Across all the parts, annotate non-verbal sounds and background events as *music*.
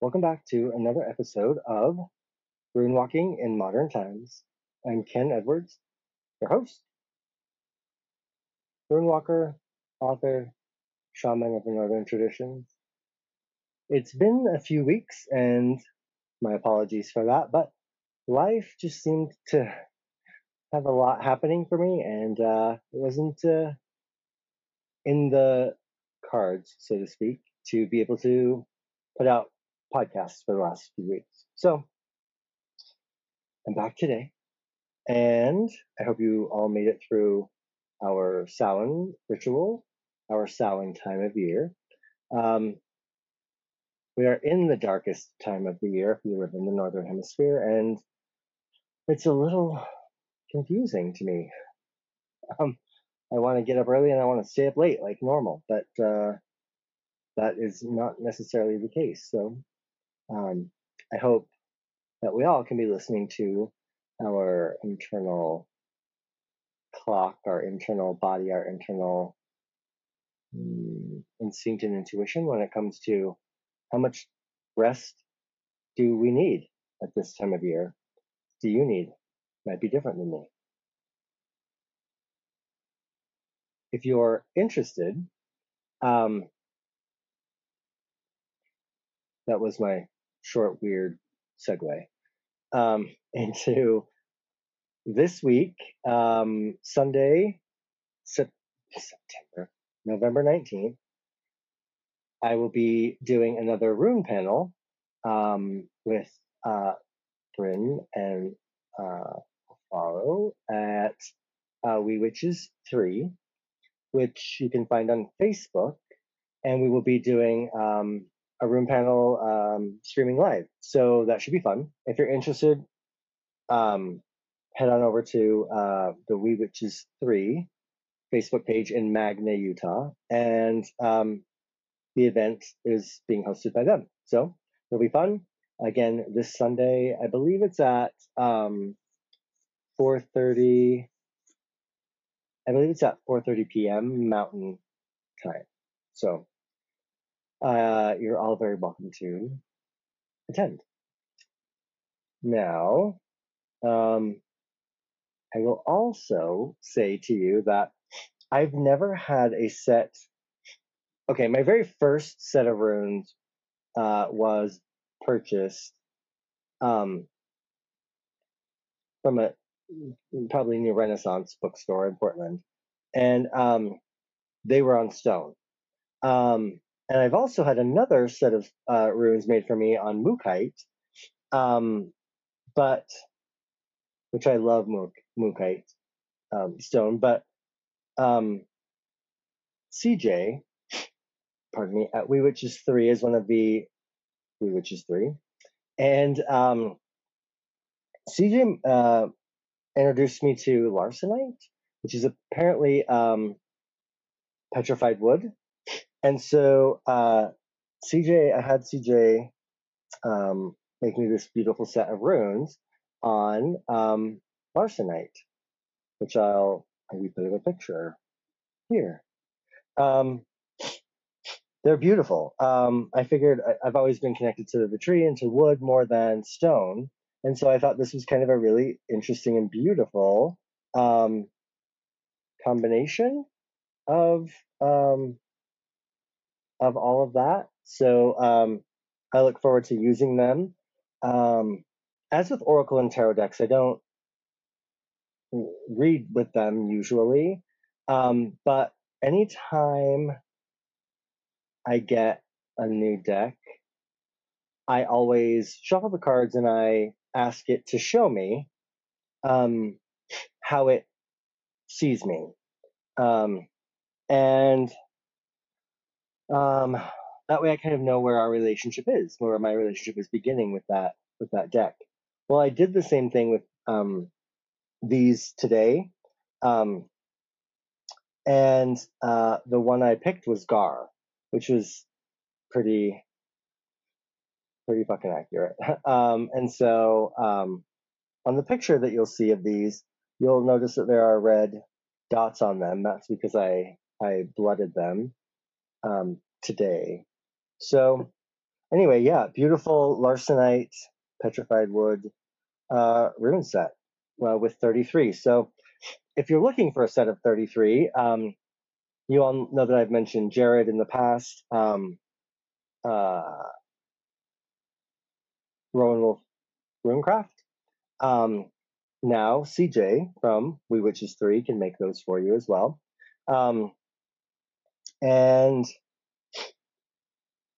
Welcome back to another episode of Rune Walking in Modern Times. I'm Ken Edwards, your host, Rune Walker, author, shaman of the Northern traditions. It's been a few weeks, and my apologies for that, but life just seemed to have a lot happening for me, and uh, it wasn't uh, in the cards, so to speak, to be able to put out podcasts for the last few weeks. So I'm back today, and I hope you all made it through our Samhain ritual, our Samhain time of year. Um, we are in the darkest time of the year if you live in the northern hemisphere, and it's a little confusing to me. Um, I want to get up early and I want to stay up late like normal, but uh, that is not necessarily the case. So um, I hope that we all can be listening to our internal clock, our internal body, our internal mm, instinct and intuition when it comes to how much rest do we need at this time of year? Do you need? Might be different than me. If you're interested, um, that was my short, weird segue um, *laughs* into this week, um, Sunday, September, November 19th. I will be doing another rune panel um, with uh, Bryn and uh, at uh, We Witches 3, which you can find on Facebook. And we will be doing um, a rune panel um, streaming live. So that should be fun. If you're interested, um, head on over to uh, the We Witches 3 Facebook page in Magna, Utah. And um, the event is being hosted by them. So it'll be fun. Again, this Sunday, I believe it's at um, 4.30, I believe it's at 4.30 p.m. Mountain Time. So uh, you're all very welcome to attend. Now, um, I will also say to you that I've never had a set. Okay, my very first set of runes uh, was purchased um, from a probably new Renaissance bookstore in Portland, and um, they were on stone. Um, and I've also had another set of uh, runes made for me on Mookaite, um, but which I love Mook, Mookaite um, stone, but um, CJ, pardon me, at We Witches Three is one of the We Witches Three, and um, CJ uh, introduced me to larsonite, which is apparently um, petrified wood and so uh, CJ, I had CJ um, make me this beautiful set of runes on um, which I'll maybe put in a picture here. Um, they're beautiful. Um, I figured I, have always been connected to the tree and to wood more than stone, and so I thought this was kind of a really interesting and beautiful um, combination of um, of all of that. So um, I look forward to using them. Um, as with Oracle and Tarot decks, I don't read with them usually, um, but anytime I get a new deck, I always shuffle the cards and I ask it to show me um, how it sees me. Um, and um, that way I kind of know where our relationship is, where my relationship is beginning with that with that deck. Well, I did the same thing with um, these today, um, and uh, the one I picked was Gar, which was pretty pretty fucking accurate. *laughs* um, and so um, on the picture that you'll see of these, you'll notice that there are red dots on them. That's because I I blooded them um, today. So anyway, yeah, beautiful Larsonite petrified wood uh, rune set uh, with 33. So if you're looking for a set of 33, um, you all know that I've mentioned Jared in the past. Um, uh, Rowan Wolf Runecraft. Um, now CJ from We Witches 3 can make those for you as well. Um, and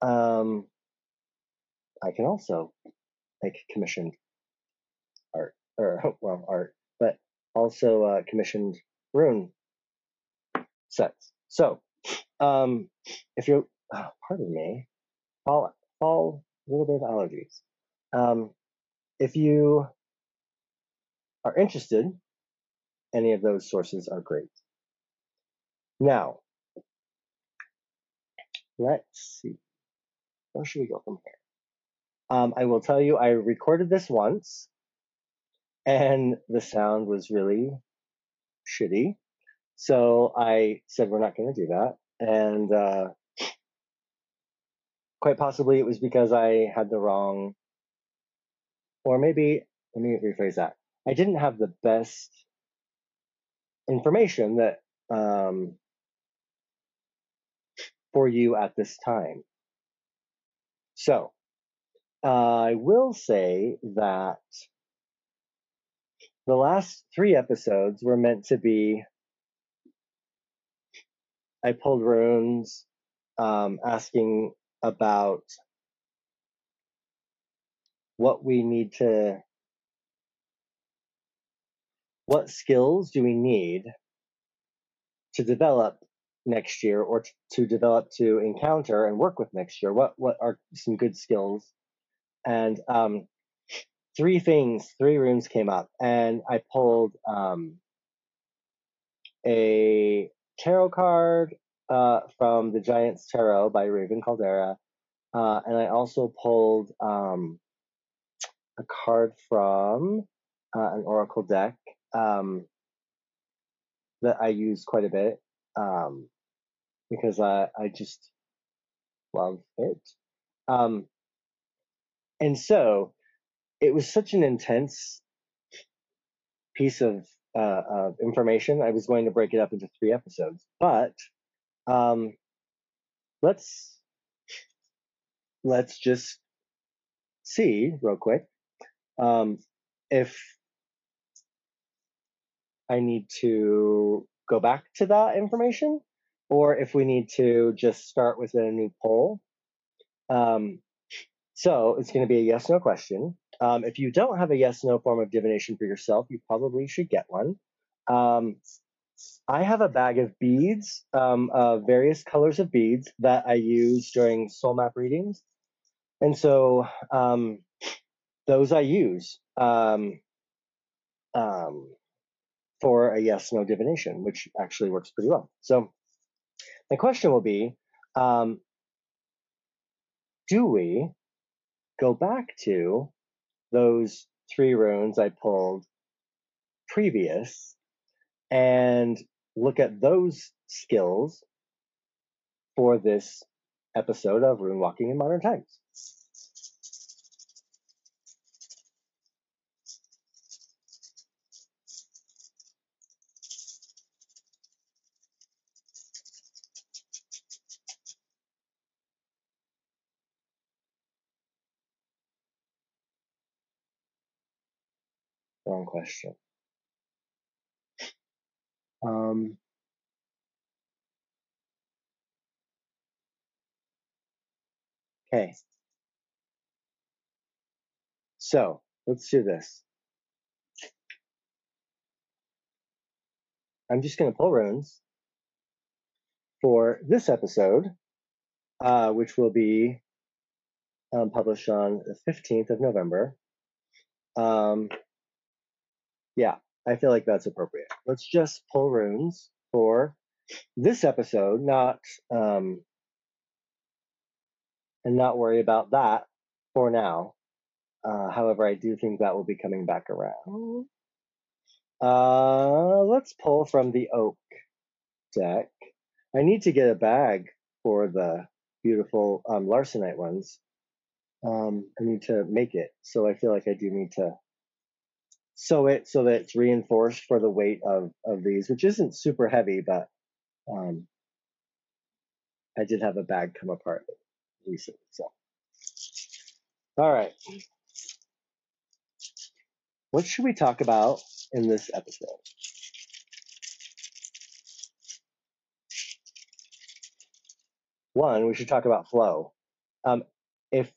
um, I can also make commissioned art, or *laughs* well, art, but also uh, commissioned rune sets. So, um, if you're, oh, pardon me, fall, fall, a little bit of allergies. Um, if you are interested, any of those sources are great. Now, let's see. Where should we go from here? Um, I will tell you, I recorded this once, and the sound was really shitty. So I said, we're not going to do that. And uh, quite possibly it was because I had the wrong, or maybe, let me rephrase that. I didn't have the best information that um, for you at this time. So uh, I will say that the last three episodes were meant to be. I pulled runes, um, asking about what we need to, what skills do we need to develop next year or t- to develop to encounter and work with next year? What what are some good skills? And um, three things, three runes came up, and I pulled um, a tarot card uh, from the Giant's Tarot by Raven Kaldera, uh, and I also pulled um, a card from uh, an Oracle deck um, that I use quite a bit um, because I I just love it. Um, and so it was such an intense piece of, uh, of information. I was going to break it up into three episodes, but um, let's let's just see real quick um, if I need to go back to that information or if we need to just start with a new poll. Um, so it's going to be a yes no question. Um, if you don't have a yes no form of divination for yourself, you probably should get one. Um, I have a bag of beads, um, uh, various colors of beads that I use during soul map readings. And so um, those I use um, um, for a yes no divination, which actually works pretty well. So my question will be um, do we go back to those three runes I pulled previous and look at those skills for this episode of Rune Walking in Modern Times. Wrong question. Um, okay. So let's do this. I'm just going to pull runes for this episode, uh, which will be um, published on the 15th of November. Um, yeah, I feel like that's appropriate. Let's just pull runes for this episode, not um, and not worry about that for now. Uh, however, I do think that will be coming back around. Uh, let's pull from the oak deck. I need to get a bag for the beautiful um, Larsonite ones. Um, I need to make it. So I feel like I do need to sew it so that it's reinforced for the weight of, of these, which isn't super heavy, but um, I did have a bag come apart recently. So, all right. What should we talk about in this episode? One, we should talk about flow. Um, if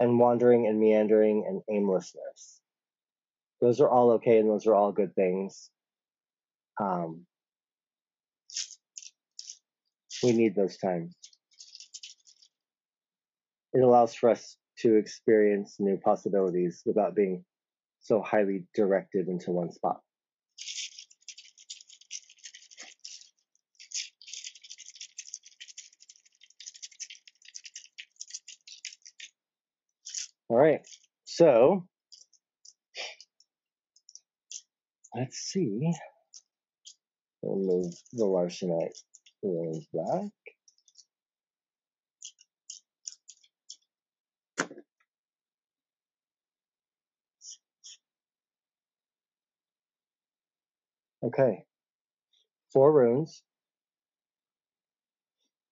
and wandering and meandering and aimlessness. Those are all okay and those are all good things. Um, we need those times. It allows for us to experience new possibilities without being so highly directed into one spot. All right, so let's see. We'll move the larsonite rings back. Okay, four runes.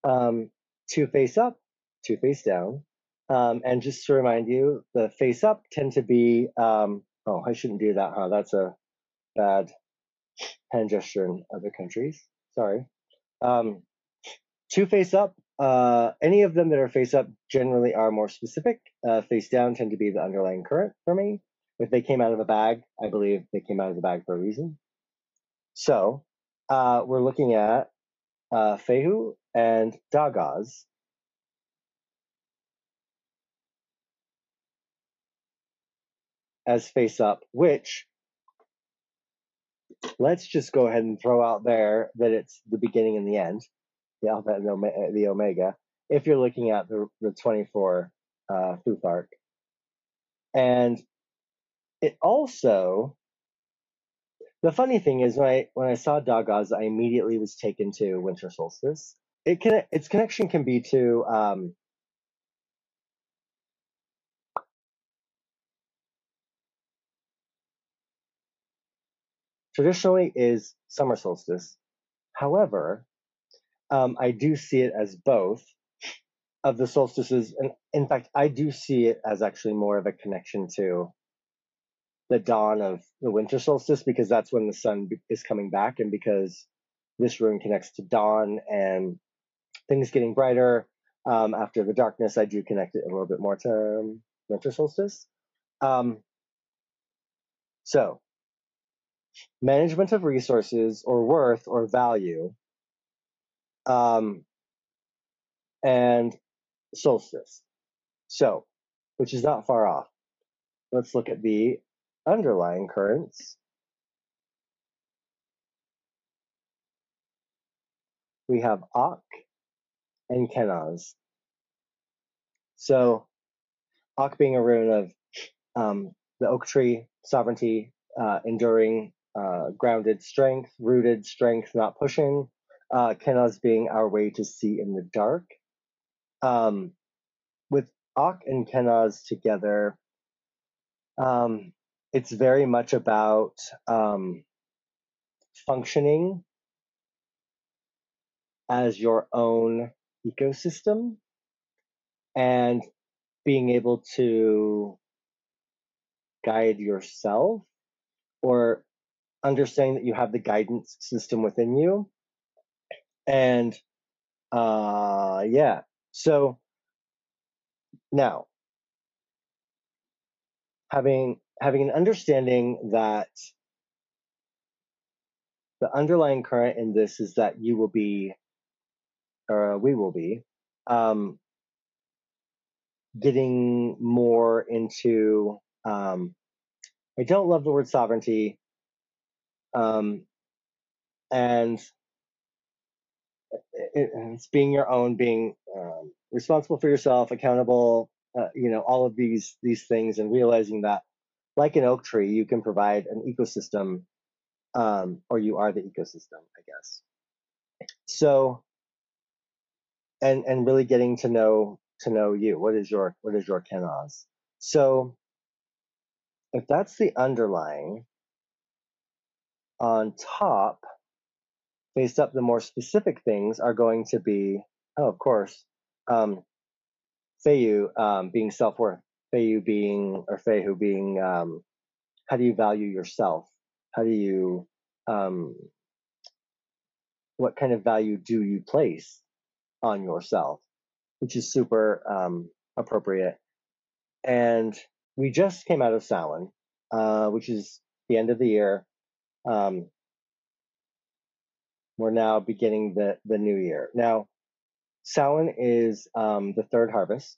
Um, two face up, two face down. Um, and just to remind you, the face up tend to be, um, oh, I shouldn't do that, huh? That's a bad hand gesture in other countries. Sorry. Um, two face up, uh, any of them that are face up generally are more specific. Uh, face down tend to be the underlying current for me. If they came out of a bag, I believe they came out of the bag for a reason. So uh, we're looking at uh, Fehu and Dagaz. As face up, which let's just go ahead and throw out there that it's the beginning and the end, the alpha and the, omega, if you're looking at the, the 24 uh, Futhark. And it also, the funny thing is when I when I saw Dagaz, I immediately was taken to Winter Solstice. It can its connection can be to um, traditionally is summer solstice. However, um, I do see it as both of the solstices. And in fact, I do see it as actually more of a connection to the dawn of the winter solstice because that's when the sun is coming back and because this rune connects to dawn and things getting brighter um, after the darkness i do connect it a little bit more to winter solstice um, so management of resources or worth or value um, and solstice. So which is not far off. Let's look at the underlying currents. We have Ak and Kenaz. So Ak being a rune of um, the oak tree, sovereignty, uh, enduring, uh, grounded strength, rooted strength, not pushing. Uh, Kenaz being our way to see in the dark. Um, with Ak and Kenaz together, um, it's very much about um, functioning as your own ecosystem and being able to guide yourself or understanding that you have the guidance system within you and uh yeah so now having having an understanding that the underlying current in this is that you will be or we will be um getting more into um I don't love the word sovereignty. Um, and it, it's being your own, being um, responsible for yourself, accountable, uh, you know, all of these these things, and realizing that, like an oak tree, you can provide an ecosystem, um, or you are the ecosystem, I guess. So, and and really getting to know to know you. What is your what is your kenaz? So if that's the underlying, on top, based up the more specific things are going to be, oh, of course, um, Feyu um, being self worth, Feyu being, or Fehu being, um, how do you value yourself? How do you, um, what kind of value do you place on yourself? Which is super um, appropriate. And we just came out of Samhain, uh, which is the end of the year. Um, we're now beginning the, the new year. Now, Samhain is um, the third harvest.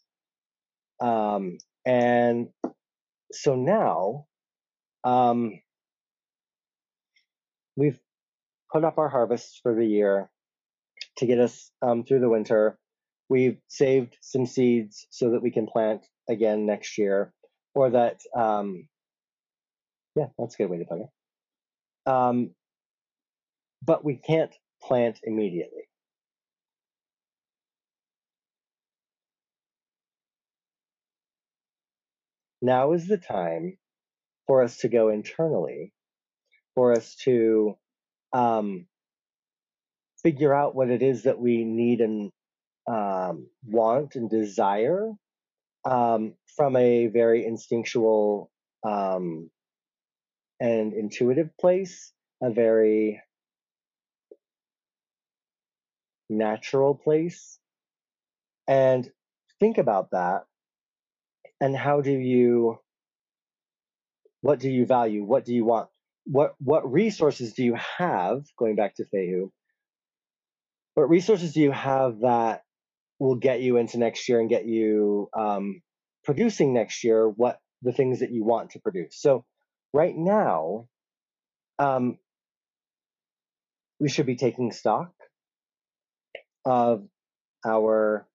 Um, and so now um, we've put up our harvests for the year to get us um, through the winter. We've saved some seeds so that we can plant again next year, or that, um, yeah, that's a good way to put it. Um, but we can't plant immediately. Now is the time for us to go internally, for us to um, figure out what it is that we need and um, want and desire um, from a very instinctual um, and intuitive place, a very natural place. And think about that. And how do you, what do you value? What do you want? What, what resources do you have, going back to Fehu, what resources do you have that will get you into next year and get you um, producing next year what the things that you want to produce? So right now, um, we should be taking stock of our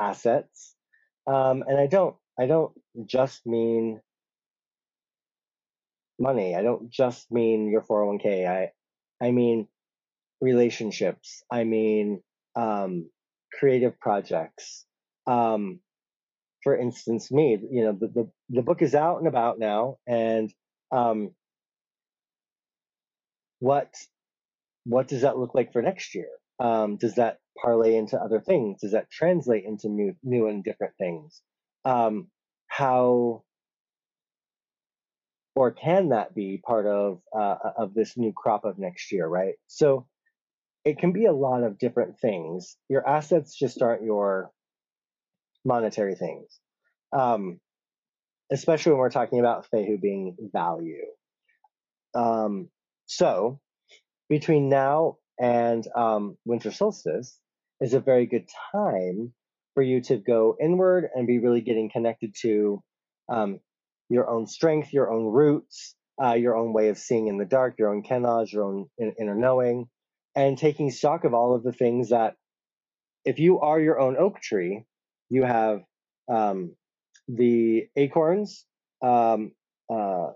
assets. Um, and I don't, I don't just mean money. I don't just mean your 401k. I, I mean relationships. I mean, um, creative projects. Um, for instance, me, you know, the, the, the book is out and about now and, um, what, what does that look like for next year? Um, does that parlay into other things? Does that translate into new, new and different things? Um, how or can that be part of uh, of this new crop of next year, right? So it can be a lot of different things. Your assets just aren't your monetary things, um, especially when we're talking about Fehu being value. Um, so between now and um, winter solstice is a very good time for you to go inward and be really getting connected to um, your own strength, your own roots, uh, your own way of seeing in the dark, your own kenaz, your own inner knowing, and taking stock of all of the things that, if you are your own oak tree, you have um, the acorns um, uh,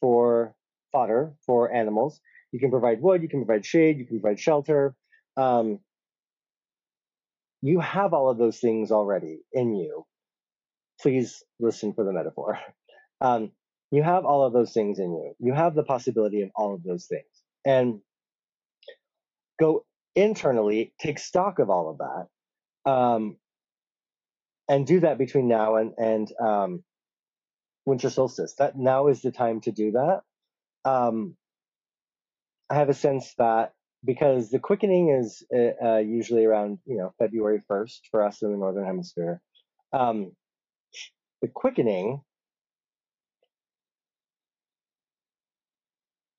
for fodder for animals. You can provide wood, you can provide shade, you can provide shelter. Um, you have all of those things already in you. Please listen for the metaphor. *laughs* Um, you have all of those things in you. You have the possibility of all of those things. And go internally, take stock of all of that, um, and do that between now and, and um, winter solstice. That now is the time to do that. Um, I have a sense that because the quickening is uh, uh, usually around you know February 1st for us in the northern hemisphere. Um, the quickening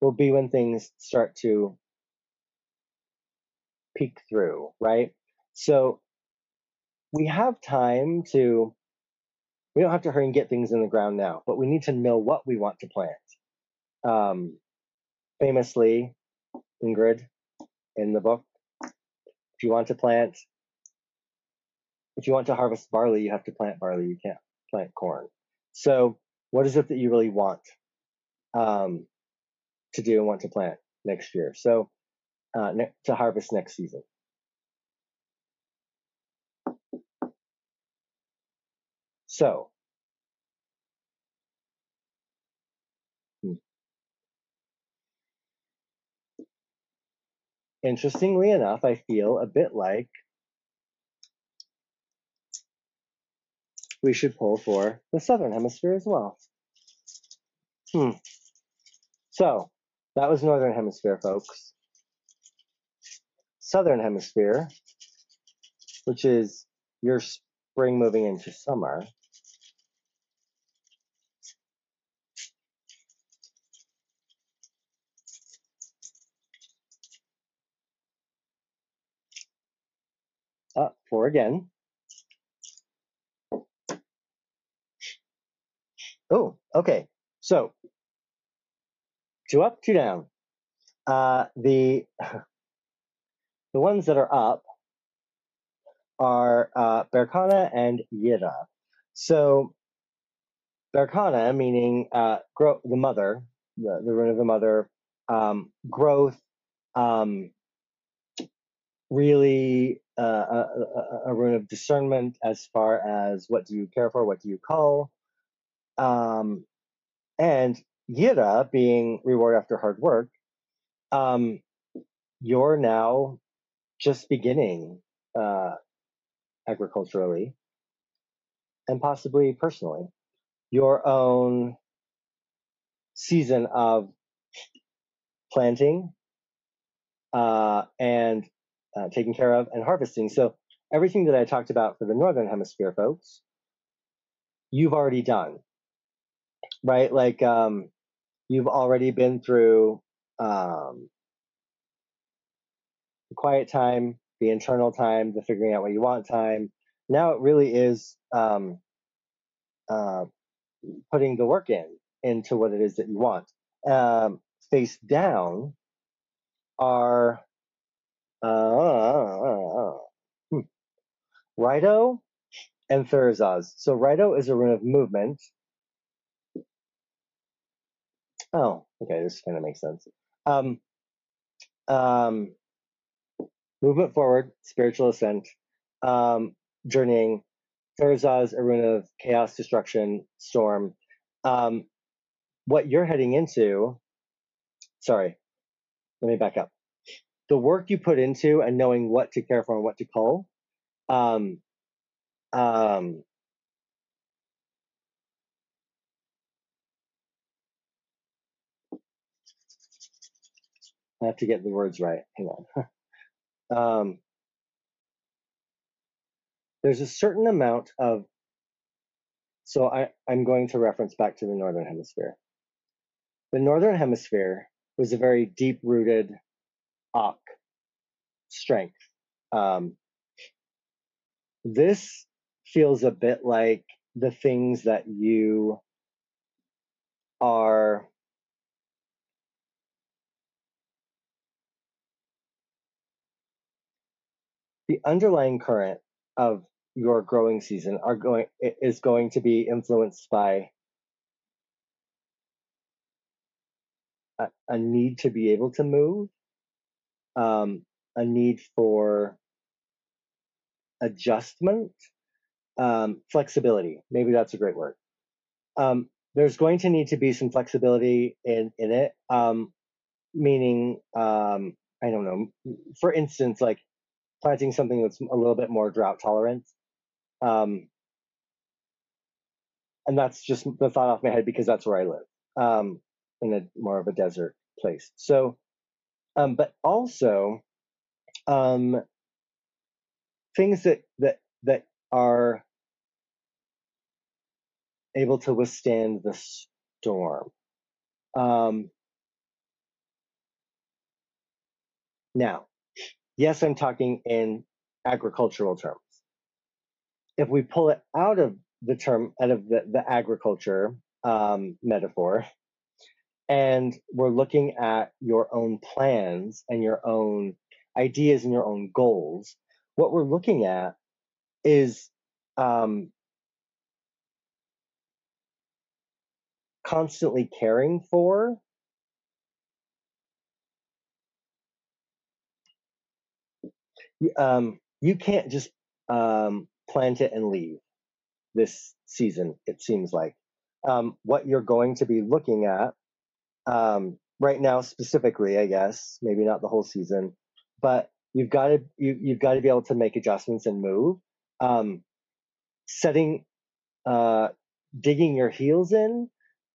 will be when things start to peek through, right? So we have time to. We don't have to hurry and get things in the ground now, but we need to know what we want to plant. Um, famously, Ingrid in the book. If you want to plant, if you want to harvest barley, you have to plant barley. You can't plant corn. So, what is it that you really want um, to do and want to plant next year? So, uh, ne- to harvest next season. So, hmm, interestingly enough, I feel a bit like we should pull for the southern hemisphere as well. Hmm. So, that was northern hemisphere, folks. Southern hemisphere, which is your spring moving into summer. Again. Oh, okay. So two up, two down. Uh, the the ones that are up are uh, Berkana and Jera. So Berkana, meaning uh, grow, the mother, the, the rune of the mother, um, growth, um, really a, a, of discernment as far as what do you care for, what do you call, um, and Jera being reward after hard work. Um, you're now just beginning uh, agriculturally and possibly personally your own season of planting uh, and uh, taking care of and harvesting. So everything that I talked about for the northern hemisphere folks, you've already done, right? Like um, you've already been through um, the quiet time, the internal time, the figuring out what you want time. Now it really is um, uh, putting the work in into what it is that you want. Um, face down are uh, hmm. And Thurisaz. So Raido is a rune of movement. Oh, okay, this kind of makes sense. Um, um, movement forward, spiritual ascent, um, journeying. Thurisaz, a rune of chaos, destruction, storm. Um, what you're heading into, sorry, let me back up the work you put into and knowing what to care for and what to call um um I have to get the words right. Hang on. *laughs* um, there's a certain amount of so I, I'm going to reference back to the northern hemisphere. The northern hemisphere was a very deep rooted Ak strength. Um, this feels a bit like the things that you are the underlying current of your growing season are going is going to be influenced by a, a need to be able to move um, a need for adjustment, um, flexibility. Maybe that's a great word. Um, there's going to need to be some flexibility in in it, um, meaning um, I don't know. For instance, like planting something that's a little bit more drought tolerant. Um, and that's just the thought off my head because that's where I live, in a more of a desert place. So um, but also um, things that that that are able to withstand the storm. Um, now, yes, I'm talking in agricultural terms. If we pull it out of the term, out of the, the agriculture um, metaphor, and we're looking at your own plans and your own ideas and your own goals, what we're looking at is um, constantly caring for um, you can't just um, plant it and leave. this season. It seems like um, what you're going to be looking at um, right now, specifically, I guess maybe not the whole season, but you've got to you, you've got to be able to make adjustments and move. Um, setting, uh, digging your heels in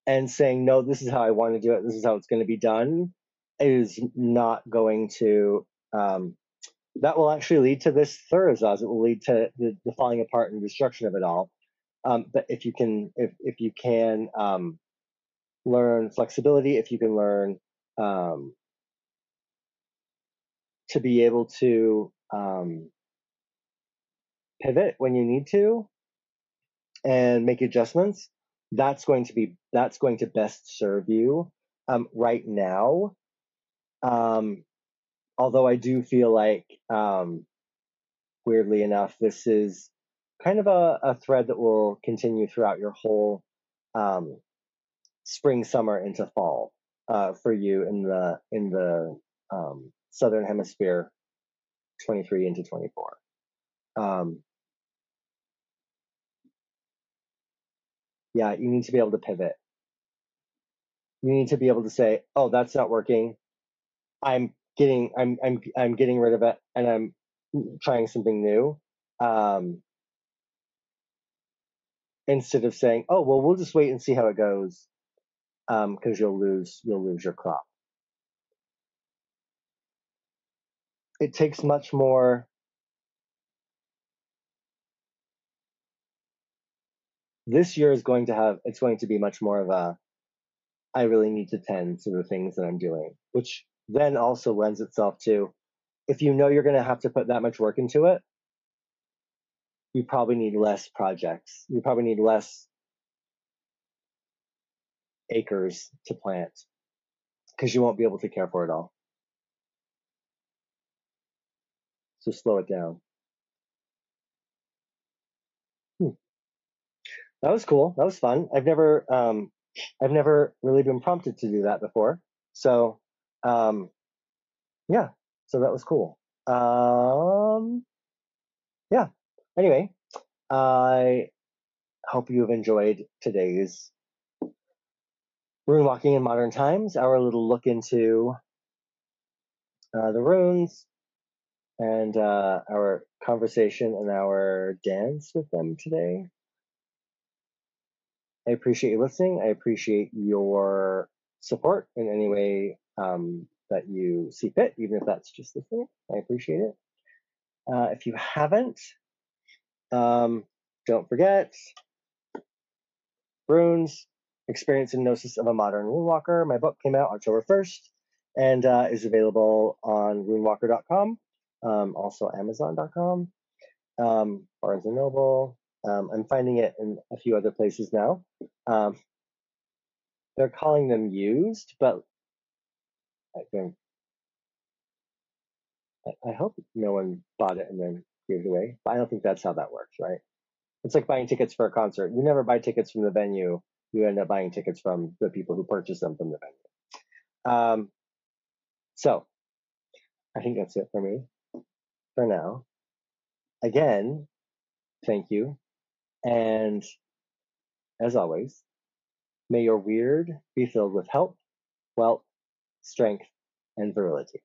and saying, no, this is how I want to do it. This is how it's going to be done is not going to, um, that will actually lead to this Thurisaz. It will lead to the, the, falling apart and destruction of it all. Um, but if you can, if, if you can, um, learn flexibility, if you can learn, um, to be able to, um, pivot when you need to and make adjustments, that's going to be that's going to best serve you um, right now. Um, although I do feel like, um, weirdly enough, this is kind of a, a, thread that will continue throughout your whole um, spring, summer into fall uh, for you in the in the um, southern hemisphere, 23 into 24. Um, yeah, you need to be able to pivot. You need to be able to say, "Oh, that's not working. I'm getting, I'm, I'm, I'm getting rid of it, and I'm trying something new." Um, instead of saying, "Oh, well, we'll just wait and see how it goes," because um, you'll lose, you'll lose your crop. It takes much more this year is going to have it's going to be much more of a I really need to tend to the things that I'm doing, which then also lends itself to if you know you're going to have to put that much work into it, you probably need less projects. You probably need less acres to plant because you won't be able to care for it all. So slow it down. That was cool. That was fun. I've never, um, I've never really been prompted to do that before. So, um, yeah. So that was cool. Um, yeah. Anyway, I hope you have enjoyed today's rune walking in modern times. Our little look into uh, the runes and uh, our conversation and our dance with them today. I appreciate you listening. I appreciate your support in any way um, that you see fit, even if that's just listening. I appreciate it. Uh, if you haven't, um, don't forget Runes, Experience and Gnosis of a Modern Runewalker. My book came out October 1st and uh, is available on runewalker.com, um, also amazon.com, um, Barnes & Noble, um, I'm finding it in a few other places now. Um, they're calling them used, but I think I, hope no one bought it and then gave it away. But I don't think that's how that works, right? It's like buying tickets for a concert. You never buy tickets from the venue. You end up buying tickets from the people who purchase them from the venue. Um, so I think that's it for me for now. Again, thank you and as always, may your weird be filled with help, wealth, strength, and virility.